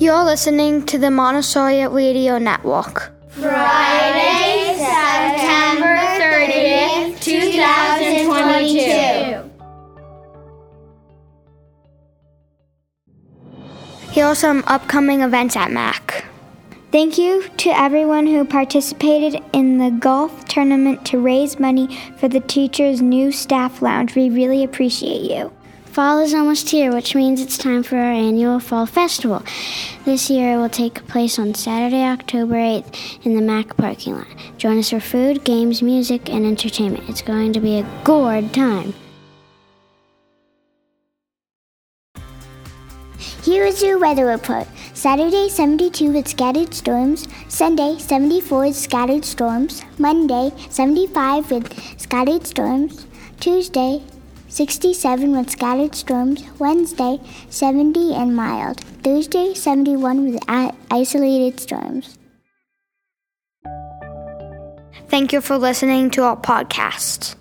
You're listening to the Montessori Radio Network. Friday, September 30th, 2022. Here are some upcoming events at MAC. Thank you to everyone who participated in the golf tournament to raise money for the teacher's new staff lounge. We really appreciate you. Fall is almost here, which means it's time for our annual Fall Festival. This year it will take place on Saturday, October 8th in the MAC parking lot. Join us for food, games, music, and entertainment. It's going to be a gourd time. Here is your weather report. Saturday 72 with scattered storms. Sunday 74 with scattered storms. Monday 75 with scattered storms. Tuesday 67 with scattered storms. Wednesday 70 and mild. Thursday 71 with isolated storms. Thank you for listening to our podcast.